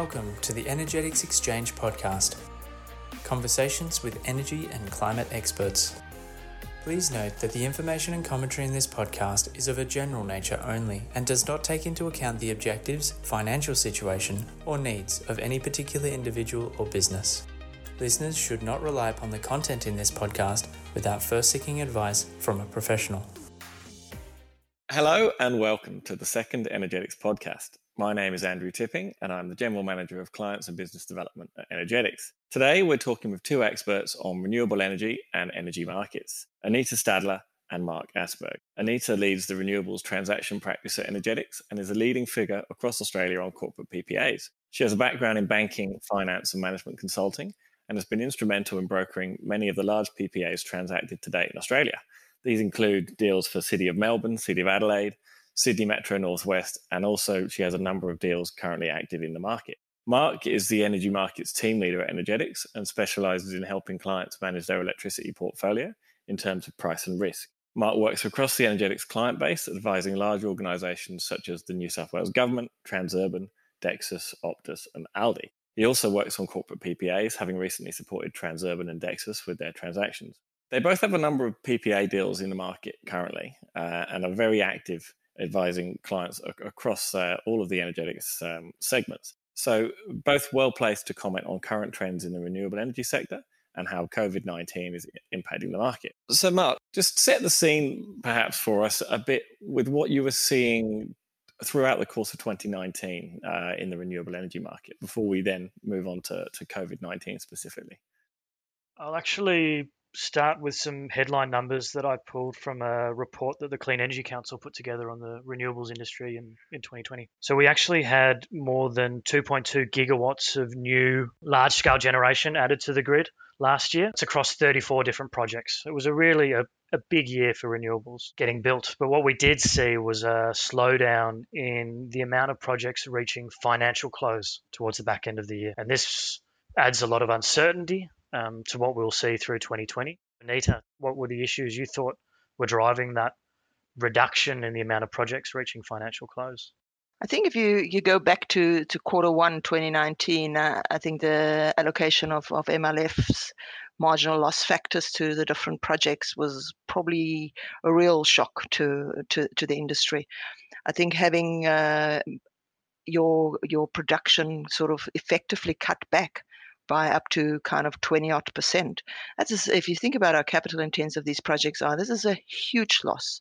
welcome to the Energetics Exchange podcast conversations with energy and climate experts. Please note that the information and commentary in this podcast is of a general nature only and does not take into account the objectives, financial situation, or needs of any particular individual or business. Listeners should not rely upon the content in this podcast without first seeking advice from a professional. Hello, and welcome to the second Energetics podcast. My name is Andrew Tipping, and I'm the General Manager of Clients and Business Development at Energetics. Today, we're talking with two experts on renewable energy and energy markets Anita Stadler and Mark Asberg. Anita leads the renewables transaction practice at Energetics and is a leading figure across Australia on corporate PPAs. She has a background in banking, finance, and management consulting and has been instrumental in brokering many of the large PPAs transacted to date in Australia. These include deals for City of Melbourne, City of Adelaide, Sydney Metro Northwest, and also she has a number of deals currently active in the market. Mark is the energy markets team leader at Energetics and specializes in helping clients manage their electricity portfolio in terms of price and risk. Mark works across the Energetics client base, advising large organizations such as the New South Wales Government, Transurban, Dexus, Optus, and Aldi. He also works on corporate PPAs, having recently supported Transurban and Dexus with their transactions. They both have a number of PPA deals in the market currently uh, and are very active advising clients across uh, all of the energetics um, segments. So, both well placed to comment on current trends in the renewable energy sector and how COVID 19 is impacting the market. So, Mark, just set the scene perhaps for us a bit with what you were seeing throughout the course of 2019 uh, in the renewable energy market before we then move on to, to COVID 19 specifically. I'll actually start with some headline numbers that I pulled from a report that the Clean Energy Council put together on the renewables industry in, in 2020. So we actually had more than 2.2 gigawatts of new large scale generation added to the grid last year. It's across 34 different projects. It was a really a, a big year for renewables getting built. But what we did see was a slowdown in the amount of projects reaching financial close towards the back end of the year. And this adds a lot of uncertainty um, to what we'll see through 2020. Anita, what were the issues you thought were driving that reduction in the amount of projects reaching financial close? I think if you, you go back to, to quarter one 2019, uh, I think the allocation of, of MLF's marginal loss factors to the different projects was probably a real shock to, to, to the industry. I think having uh, your your production sort of effectively cut back by up to kind of 20 odd percent. That's if you think about how capital intensive these projects are, this is a huge loss.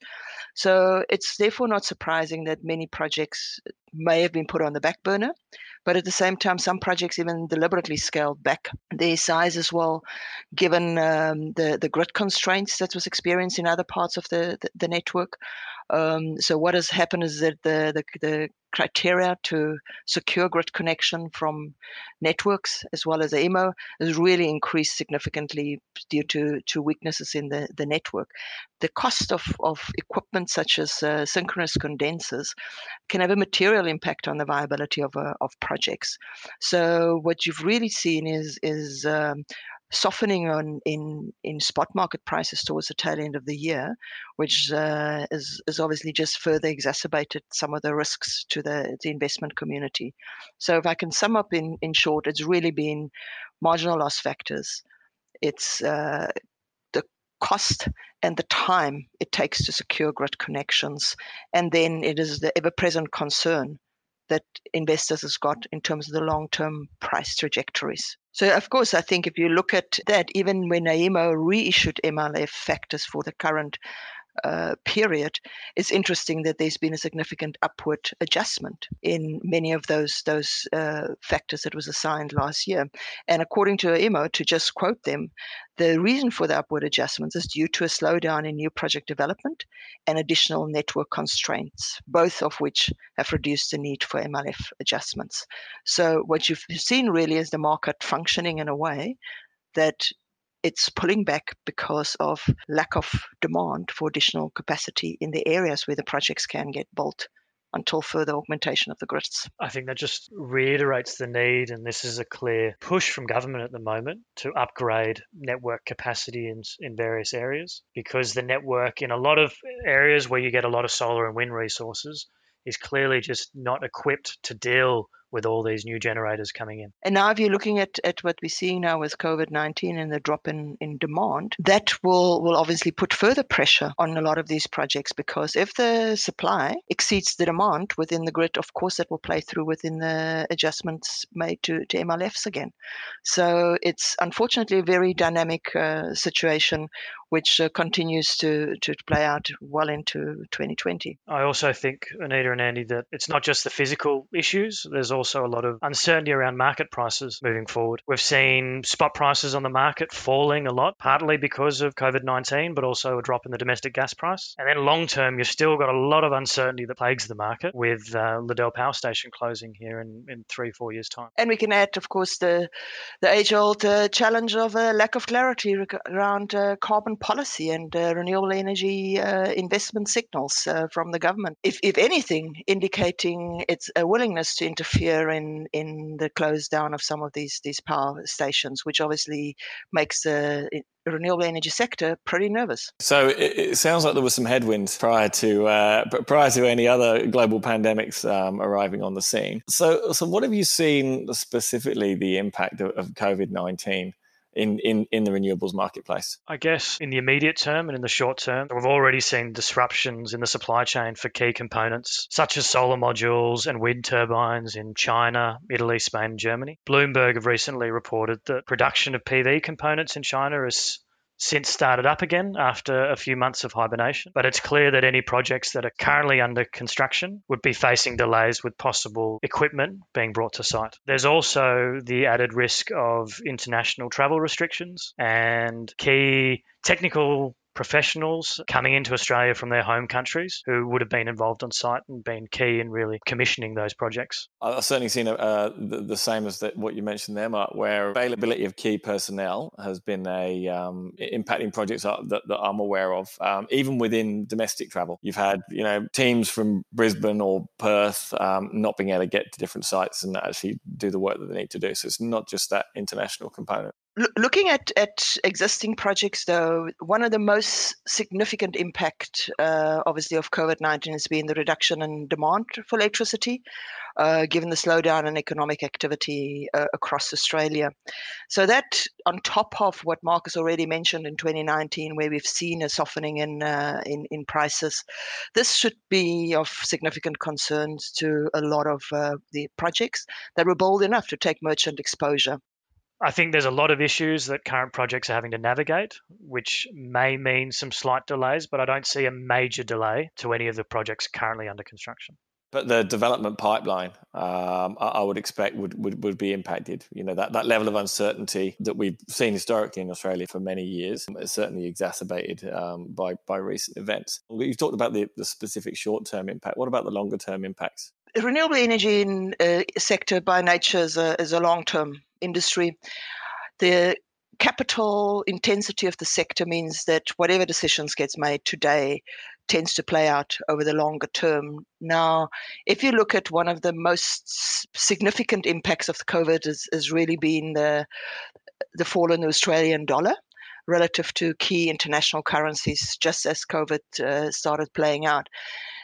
So it's therefore not surprising that many projects may have been put on the back burner, but at the same time, some projects even deliberately scaled back their size as well, given um, the the grid constraints that was experienced in other parts of the the, the network. Um, so what has happened is that the, the, the criteria to secure grid connection from networks as well as AEMO has really increased significantly due to, to weaknesses in the, the network. The cost of, of equipment such as uh, synchronous condensers can have a material impact on the viability of, uh, of projects. So what you've really seen is, is um, softening on in in spot market prices towards the tail end of the year, which uh, is is obviously just further exacerbated some of the risks to the the investment community. So if I can sum up in in short, it's really been marginal loss factors. It's uh, the cost and the time it takes to secure grid connections, and then it is the ever-present concern that investors has got in terms of the long-term price trajectories. So, of course, I think if you look at that, even when AEMO reissued MLF factors for the current uh, period, it's interesting that there's been a significant upward adjustment in many of those those uh, factors that was assigned last year. And according to AEMO, to just quote them, the reason for the upward adjustments is due to a slowdown in new project development and additional network constraints, both of which have reduced the need for MLF adjustments. So what you've seen really is the market functioning in a way that it's pulling back because of lack of demand for additional capacity in the areas where the projects can get built until further augmentation of the grids. I think that just reiterates the need, and this is a clear push from government at the moment to upgrade network capacity in, in various areas because the network in a lot of areas where you get a lot of solar and wind resources is clearly just not equipped to deal with all these new generators coming in. And now, if you're looking at, at what we're seeing now with COVID 19 and the drop in, in demand, that will, will obviously put further pressure on a lot of these projects because if the supply exceeds the demand within the grid, of course, that will play through within the adjustments made to, to MLFs again. So it's unfortunately a very dynamic uh, situation which uh, continues to, to play out well into 2020. I also think, Anita and Andy, that it's not just the physical issues, there's also a lot of uncertainty around market prices moving forward. We've seen spot prices on the market falling a lot, partly because of COVID 19, but also a drop in the domestic gas price. And then long term, you've still got a lot of uncertainty that plagues the market with uh, Liddell Power Station closing here in, in three, four years' time. And we can add, of course, the, the age old uh, challenge of a lack of clarity around uh, carbon policy and uh, renewable energy uh, investment signals uh, from the government. If, if anything, indicating its willingness to interfere in, in the close down of some of these, these power stations, which obviously makes the renewable energy sector pretty nervous. So it, it, sounds like there were some headwinds prior to uh, prior to any other global pandemics um, arriving on the scene. So, so what have you seen specifically the impact of, of COVID nineteen? In, in, in the renewables marketplace? I guess in the immediate term and in the short term, we've already seen disruptions in the supply chain for key components, such as solar modules and wind turbines in China, Italy, Spain, and Germany. Bloomberg have recently reported that production of PV components in China is since started up again after a few months of hibernation. But it's clear that any projects that are currently under construction would be facing delays with possible equipment being brought to site. There's also the added risk of international travel restrictions and key technical professionals coming into Australia from their home countries who would have been involved on site and been key in really commissioning those projects. I've certainly seen uh, the, the, same as that, what you mentioned there, Mark, where availability of key personnel has been a um, impacting projects that, that, I'm aware of, um, even within domestic travel. You've had you know teams from Brisbane or Perth um, not being able to get to different sites and actually do the work that they need to do. So it's not just that international component looking at, at existing projects, though, one of the most significant impact, uh, obviously, of COVID 19 has been the reduction in demand for electricity, uh, given the slowdown in economic activity uh, across Australia. So, that on top of what Marcus already mentioned in 2019, where we've seen a softening in, uh, in, in, prices, this should be of significant concerns to a lot of uh, the projects that were bold enough to take merchant exposure. I think there's a lot of issues that current projects are having to navigate, which may mean some slight delays, but I don't see a major delay to any of the projects currently under construction. But the development pipeline, um, I, I, would expect would, would, would be impacted. You know that, that level of uncertainty that we've seen historically in Australia for many years is certainly exacerbated um, by by recent events. You've talked about the, the specific short term impact. What about the longer term impacts? renewable energy in, uh, sector by nature is a, is a long-term industry. The capital intensity of the sector means that whatever decisions gets made today tends to play out over the longer term. Now, if you look at one of the most significant impacts of the COVID has, has really been the the fall in the Australian dollar relative to key international currencies just as COVID uh, started playing out.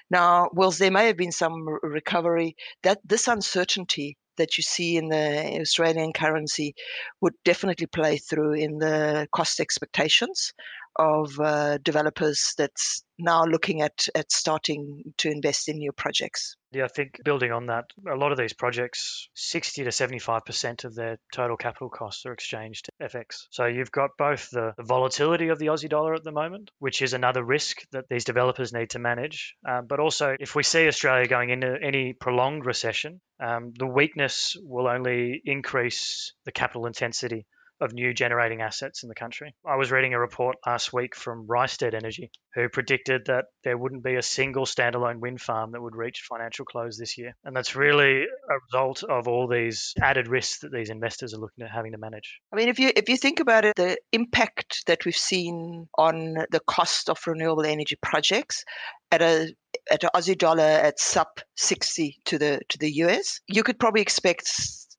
Now, whilst there may have been some recovery, that this uncertainty that you see in the Australian currency would definitely play through in the cost expectations of uh, developers that's now looking at, at starting to invest in new projects. Yeah, I think building on that, a lot of these projects, 60 to 75% of their total capital costs are exchanged to FX. So you've got both the, volatility of the Aussie dollar at the moment, which is another risk that these developers need to manage. Um, but also, if we see Australia going into any prolonged recession, um, the weakness will only increase the capital intensity of new generating assets in the country. I was reading a report last week from Rystad Energy, who predicted that there wouldn't be a single standalone wind farm that would reach financial close this year. And that's really a result of all these added risks that these investors are looking at having to manage. I mean, if you if you think about it, the impact that we've seen on the cost of renewable energy projects at a at an Aussie dollar at sub 60 to the to the US, you could probably expect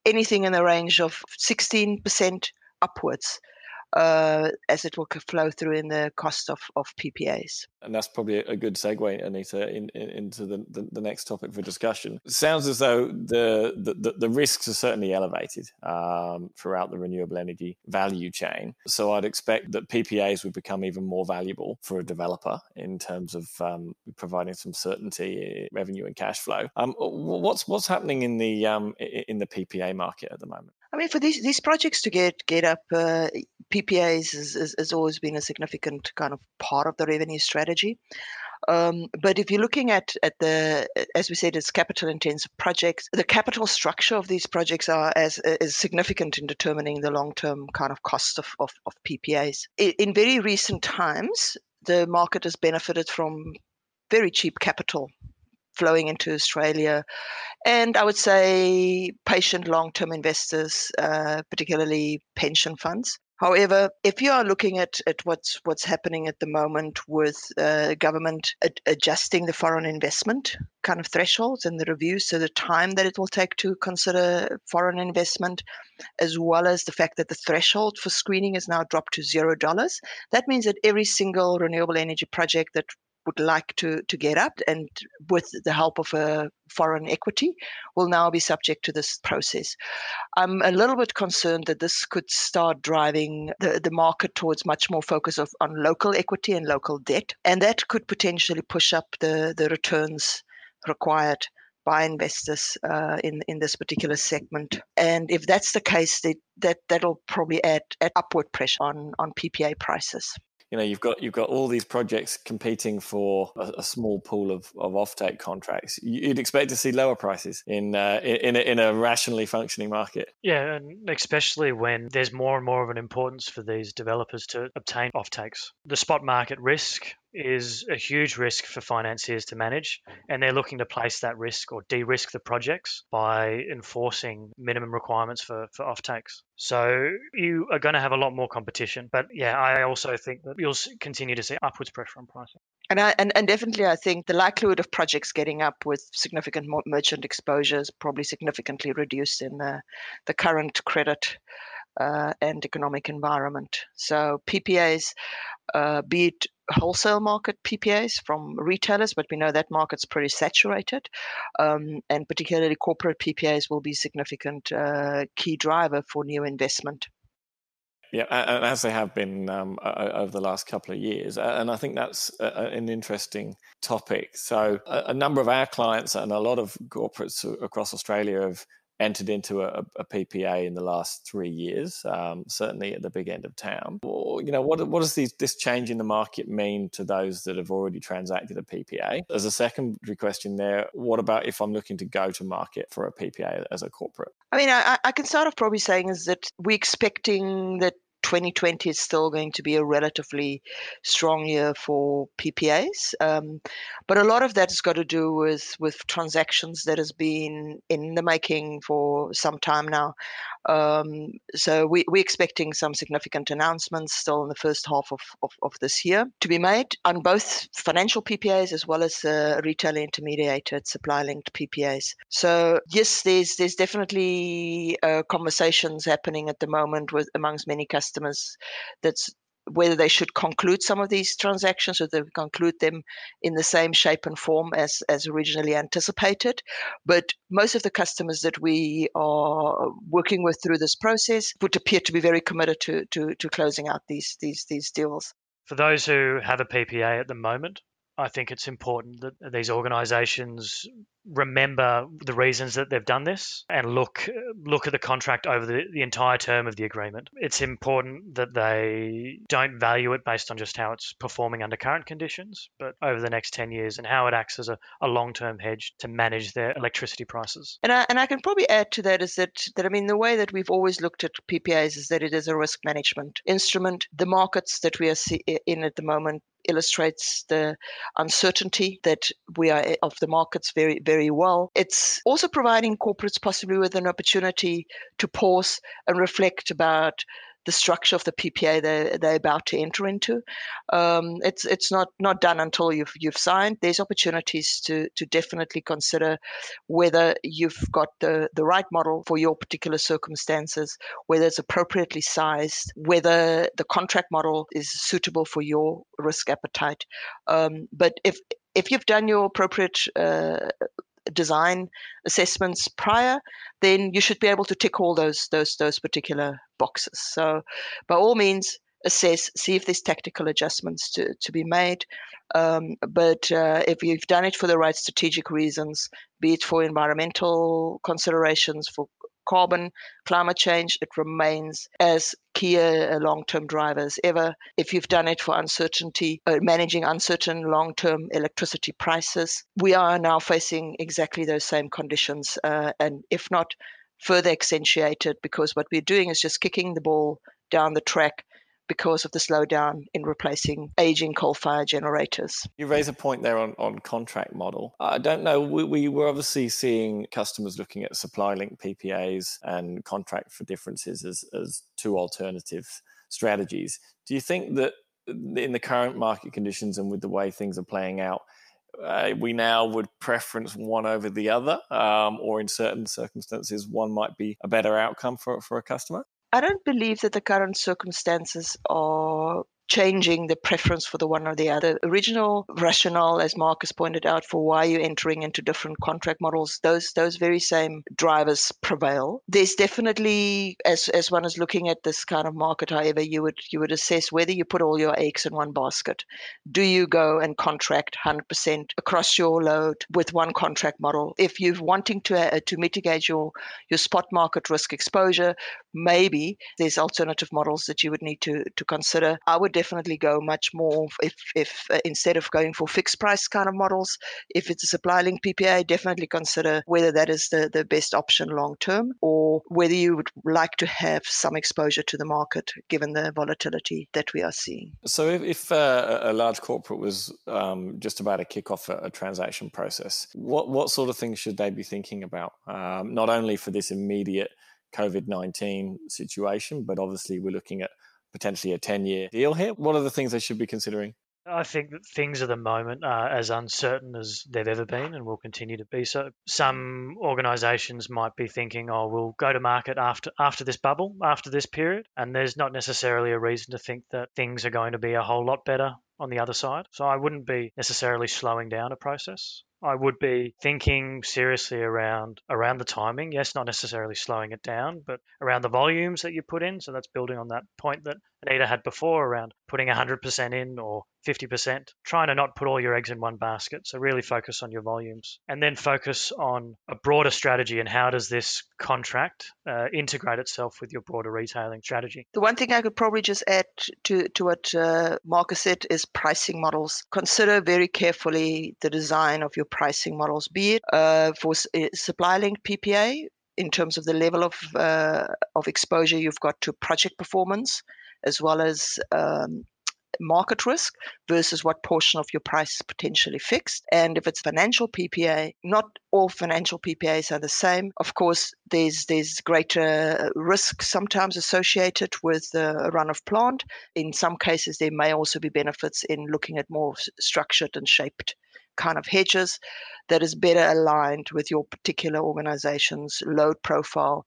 anything in the range of 16% upwards uh, as it will flow through in the cost of, of PPAs. And that's probably a good segue, Anita, in, in, into the, the, the, next topic for discussion. It sounds as though the, the, the risks are certainly elevated um, throughout the renewable energy value chain. So I'd expect that PPAs would become even more valuable for a developer in terms of um, providing some certainty, revenue, and cash flow. Um, what's what's happening in the um, in the PPA market at the moment? I mean, for these these projects to get get up, uh, PPAs has always been a significant kind of part of the revenue strategy. Um, but if you're looking at at the, as we said, it's capital intensive projects. The capital structure of these projects are as is significant in determining the long term kind of cost of, of, of PPAs. In very recent times, the market has benefited from very cheap capital flowing into Australia. And I would say patient long term investors, uh, particularly pension funds. However, if you are looking at, at what's what's happening at the moment with uh, government ad- adjusting the foreign investment kind of thresholds and the reviews, so the time that it will take to consider foreign investment, as well as the fact that the threshold for screening is now dropped to zero dollars, that means that every single renewable energy project that would like to, to get up and with the help of a foreign equity will now be subject to this process. I'm a little bit concerned that this could start driving the, the market towards much more focus of, on local equity and local debt, and that could potentially push up the, the returns required by investors uh, in in this particular segment. And if that's the case, that, that that'll probably add, add upward pressure on on PPA prices you know you've got you've got all these projects competing for a, a small pool of, of offtake contracts. You'd expect to see lower prices in uh, in, a, in a rationally functioning market. Yeah, and especially when there's more and more of an importance for these developers to obtain offtakes. The spot market risk is a huge risk for financiers to manage, and they're looking to place that risk or de risk the projects by enforcing minimum requirements for, for offtakes. So you are going to have a lot more competition. But yeah, I also think that you'll continue to see upwards pressure on pricing. And, I, and, and definitely, I think the likelihood of projects getting up with significant merchant exposure is probably significantly reduced in the, the current credit uh, and economic environment. So PPAs, uh, be it wholesale market PPAs from retailers, but we know that market's pretty saturated, um, and particularly corporate PPAs will be significant uh, key driver for new investment. Yeah, and as they have been um, over the last couple of years, and I think that's an interesting topic. So, a number of our clients and a lot of corporates across Australia have entered into a, a, PPA in the last three years, um, certainly at the big end of town. Or, you know, what, what does these, this change in the market mean to those that have already transacted a PPA? As a secondary question there, what about if I'm looking to go to market for a PPA as a corporate? I mean, I, I can start off probably saying is that we're expecting that 2020 is still going to be a relatively strong year for PPAs, um, but a lot of that has got to do with with transactions that has been in the making for some time now. Um, so we, we're expecting some significant announcements still in the first half of, this year to be made on both financial PPAs as well as retail intermediated supply linked PPAs. So yes, there's there's definitely uh, conversations happening at the moment with amongst many customers that's whether they should conclude some of these transactions or they conclude them in the same shape and form as, as originally anticipated. But most of the customers that we are working with through this process would appear to be very committed to, to, to closing out these, these, these deals. For those who have a PPA at the moment, I think it's important that these organisations remember the reasons that they've done this and look look at the contract over the, the entire term of the agreement. It's important that they don't value it based on just how it's performing under current conditions, but over the next 10 years and how it acts as a, a long-term hedge to manage their electricity prices. And I, and I can probably add to that is that, that I mean the way that we've always looked at PPAs is that it is a risk management instrument. The markets that we are in at the moment illustrates the uncertainty that we are eh, of the markets very, very well. It's also providing corporates possibly with an opportunity to pause and reflect about the structure of the PPA they're, they're about to enter into. Um, it's it's not not done until you've you've signed. There's opportunities to to definitely consider whether you've got the the right model for your particular circumstances, whether it's appropriately sized, whether the contract model is suitable for your risk appetite. Um, but if if you've done your appropriate uh, design assessments prior, then you should be able to tick all those those those particular boxes. So, by all means, assess, see if there's tactical adjustments to, to be made. Um, but uh, if you've done it for the right strategic reasons, be it for environmental considerations, for carbon, climate change, it remains as key a long-term driver as ever. If you've done it for uncertainty, uh, managing uncertain long-term electricity prices, we are now facing exactly those same conditions, uh, and if not further accentuated, because what we're doing is just kicking the ball down the track because of the slowdown in replacing aging coal fired generators. You raise a point there on, on contract model. I don't know, we, we were obviously seeing customers looking at supply link PPAs and contract for differences as, as two alternative strategies. Do you think that in the current market conditions and with the way things are playing out, uh, we now would preference one over the other, um, or in certain circumstances, one might be a better outcome for, for a customer? I don't believe that the current circumstances are changing the preference for the one or the other. Original rationale, as Marcus pointed out, for why you're entering into different contract models, those those very same drivers prevail. There's definitely, as as one is looking at this kind of market, however, you would you would assess whether you put all your eggs in one basket. Do you go and contract 100% across your load with one contract model? If you're wanting to uh, to mitigate your your spot market risk exposure, maybe there's alternative models that you would need to to consider. I would definitely go much more if, if uh, instead of going for fixed price kind of models, if it's a supply link PPA, definitely consider whether that is the, the best option long term or whether you would like to have some exposure to the market given the volatility that we are seeing. So, if, if uh, a large corporate was um, just about to kick off a, a, transaction process, what, what sort of things should they be thinking about? Um, not only for this immediate COVID 19 situation, but obviously we're looking at potentially a 10 year deal here. What are the things they should be considering? I think that things at the moment are as uncertain as they've ever been and will continue to be so. Some organisations might be thinking, oh, we'll go to market after after this bubble, after this period, and there's not necessarily a reason to think that things are going to be a whole lot better on the other side. So I wouldn't be necessarily slowing down a process. I would be thinking seriously around around the timing. Yes, not necessarily slowing it down, but around the volumes that you put in. So that's building on that point that Anita had before around putting 100% in or 50%, trying to not put all your eggs in one basket. So really focus on your volumes and then focus on a broader strategy and how does this contract uh, integrate itself with your broader retailing strategy. The one thing I could probably just add to, to what uh, Marcus said is pricing models. Consider very carefully the design of your pricing models, be it uh, for uh, supply linked PPA in terms of the level of uh, of exposure you've got to project performance as well as um, market risk versus what portion of your price is potentially fixed. And if it's financial PPA, not all financial PPAs are the same. Of course, there's there's greater risk sometimes associated with a run of plant. In some cases, there may also be benefits in looking at more structured and shaped kind of hedges that is better aligned with your particular organization's load profile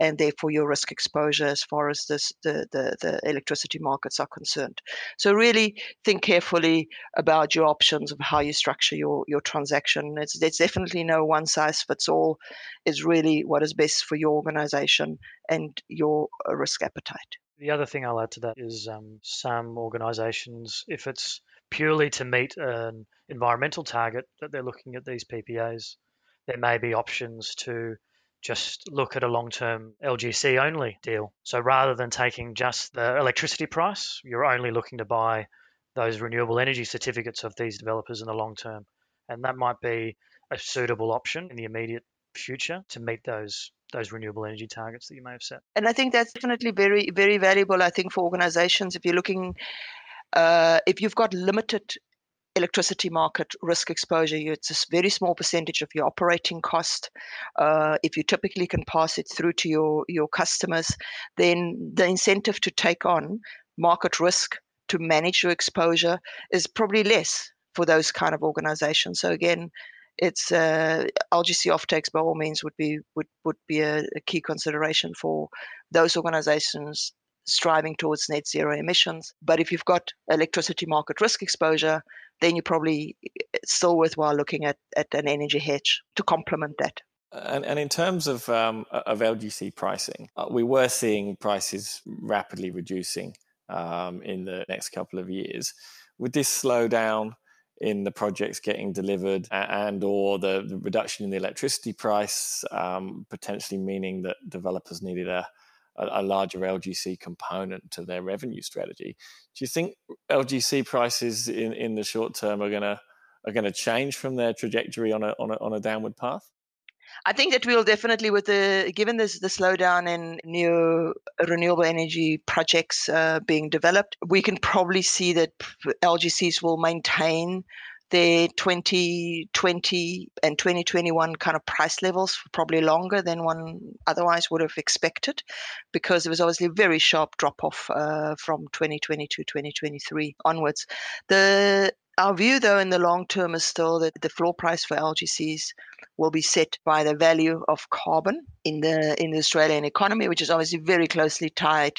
and therefore your risk exposure as far as this, the, the, the electricity markets are concerned. So really think carefully about your options of how you structure your, your transaction. It's, there's definitely no one size fits all. Is really what is best for your organization and your uh, risk appetite. The other thing I'll add to that is um, some organizations, if it's purely to meet an environmental target that they're looking at these PPAs, there may be options to just look at a long term LGC only deal. So rather than taking just the electricity price, you're only looking to buy those renewable energy certificates of these developers in the long term. And that might be a suitable option in the immediate future to meet those those renewable energy targets that you may have set. And I think that's definitely very, very valuable. I think for organizations, if you're looking, uh, if you've got limited electricity market risk exposure, it's a very small percentage of your operating cost. Uh, if you typically can pass it through to your, your customers, then the incentive to take on market risk to manage your exposure is probably less for those kind of organizations. So again, it's uh, LGC offtakes by all means would be would would be a, a key consideration for those organizations striving towards net zero emissions. But if you've got electricity market risk exposure, then you probably still worthwhile looking at, at an energy hedge to complement that. And, and in terms of um, of LGC pricing, uh, we were seeing prices rapidly reducing um, in the next couple of years. Would this slow down in the projects getting delivered and or the, the reduction in the electricity price um, potentially meaning that developers needed a, a, larger LGC component to their revenue strategy. Do you think LGC prices in, in the short term are to are to change from their trajectory on a, on a on a downward path? I think that we'll definitely, with the given this the slowdown in new renewable energy projects uh, being developed, we can probably see that LGCs will maintain their 2020 and 2021 kind of price levels for probably longer than one otherwise would have expected because there was obviously a very sharp drop off uh, from 2020 to 2023 onwards. The our view, though, in the long term is still that the floor price for LGCs will be set by the value of carbon in the in the Australian economy, which is obviously very closely tied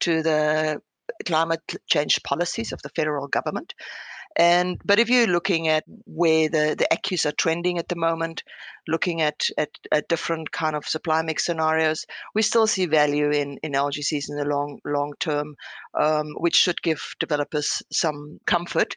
to the climate change policies of the federal government. And but if you're looking at where the the ACCUs are trending at the moment, looking at, at, at different kind of supply mix scenarios, we still see value in in LGCs in the long long term, um, which should give developers some comfort.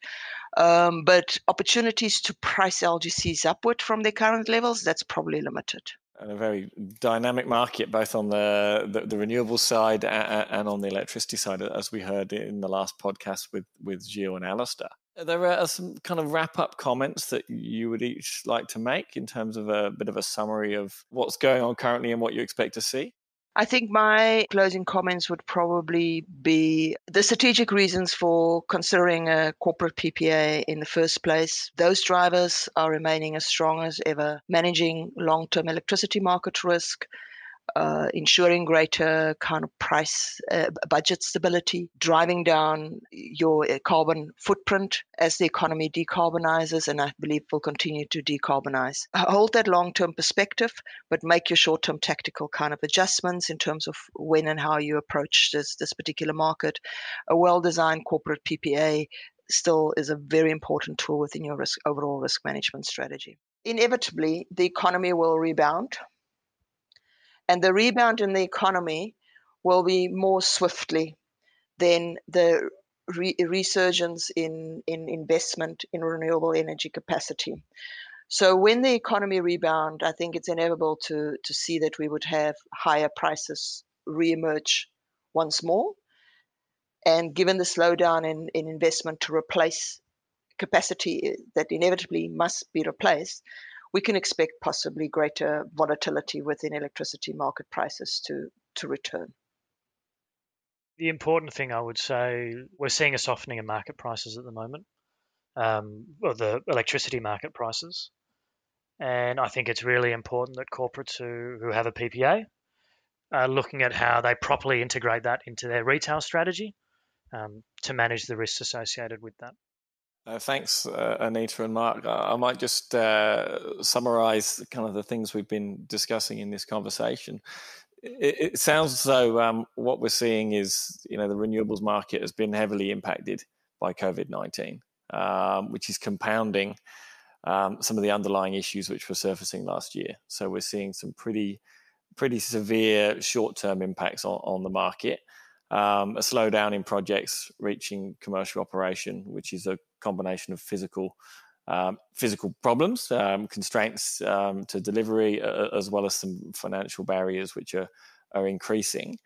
Um, but opportunities to price LGCs upward from their current levels, that's probably limited and a very dynamic market, both on the, the, the renewable side and, and, on the electricity side, as we heard in the last podcast with, with Gio and Alistair. There are some kind of wrap up comments that you would each like to make in terms of a bit of a summary of what's going on currently and what you expect to see. I think my closing comments would probably be the strategic reasons for considering a corporate PPA in the first place. Those drivers are remaining as strong as ever, managing long term electricity market risk, uh, ensuring greater kind of price uh, budget stability, driving down your uh, carbon footprint as the economy decarbonizes, and I believe will continue to decarbonize. Hold that long term perspective, but make your short term tactical kind of adjustments in terms of when and how you approach this, this particular market. A well designed corporate PPA still is a very important tool within your risk, overall risk management strategy. Inevitably, the economy will rebound and the rebound in the economy will be more swiftly than the re- resurgence in, in investment in renewable energy capacity. So when the economy rebound, I think it's inevitable to, to see that we would have higher prices reemerge once more. And given the slowdown in, in investment to replace capacity eh, that inevitably must be replaced, we can expect possibly greater volatility within electricity market prices to, to return. The important thing I would say, we're seeing a softening in market prices at the moment, um, or the electricity market prices. And I think it's really important that corporates who, who have a PPA are looking at how they properly integrate that into their retail strategy um, to manage the risks associated with that. Uh, thanks, uh, Anita and Mark. I might just uh, summarize kind of the things we've been discussing in this conversation. It, it sounds as though um, what we're seeing is, you know, the renewables market has been heavily impacted by COVID 19, um, which is compounding um, some of the underlying issues which were surfacing last year. So we're seeing some pretty, pretty severe short term impacts on, on the market. Um, a slowdown in projects reaching commercial operation, which is a combination of physical um, physical problems, um, constraints um, to delivery, uh, as well as some financial barriers which are are increasing.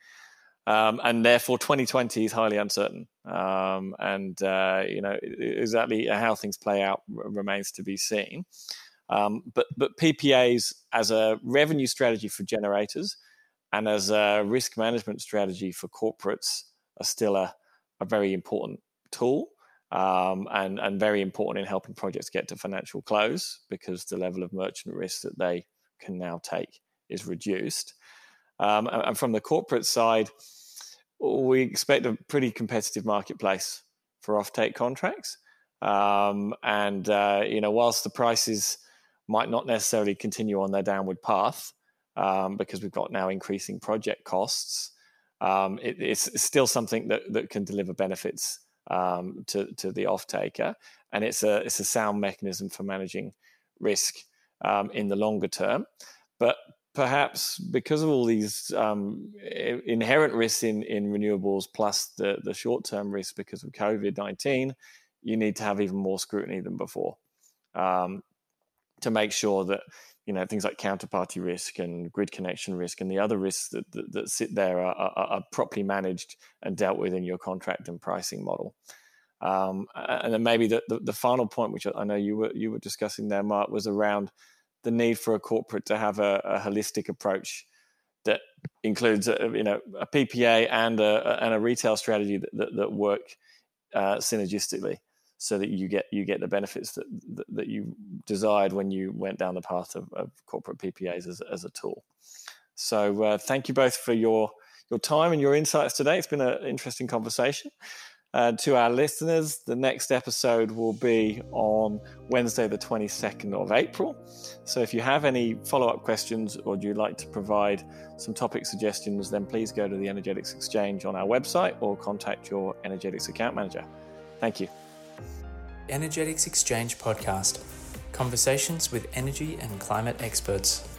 Um, and therefore, 2020 is highly uncertain. Um, and uh, you know exactly how things play out remains to be seen. Um, but but PPAs as a revenue strategy for generators and as a risk management strategy for corporates are still a, a very important tool um, and and very important in helping projects get to financial close because the level of merchant risk that they can now take is reduced. Um, and, from the corporate side, we expect a pretty competitive marketplace for offtake contracts. Um, and uh, you know, whilst the prices might not necessarily continue on their downward path um, because we've got now increasing project costs, um, it, it's still something that, that can deliver benefits um, to to the off taker, and it's a it's a sound mechanism for managing risk um, in the longer term. But perhaps because of all these um, inherent risks in, in renewables plus the, the short term risks because of COVID 19, you need to have even more scrutiny than before um, to make sure that you know things like counterparty risk and grid connection risk and the other risks that, that, that sit there are, are, are, properly managed and dealt with in your contract and pricing model. Um, and then maybe the, the, the, final point, which I know you were you were discussing there, Mark, was around the need for a corporate to have a, a holistic approach that includes a, you know a PPA and a, and a retail strategy that, that, that work uh, synergistically so that you get you get the benefits that that, that you desired when you went down the path of, of corporate PPAs as, as a tool. So uh, thank you both for your your time and your insights today. It's been an interesting conversation. Uh, to our listeners, the next episode will be on Wednesday, the 22nd of April. So if you have any follow up questions or do you like to provide some topic suggestions, then please go to the Energetics Exchange on our website or contact your Energetics account manager. Thank you. Energetics Exchange podcast conversations with energy and climate experts.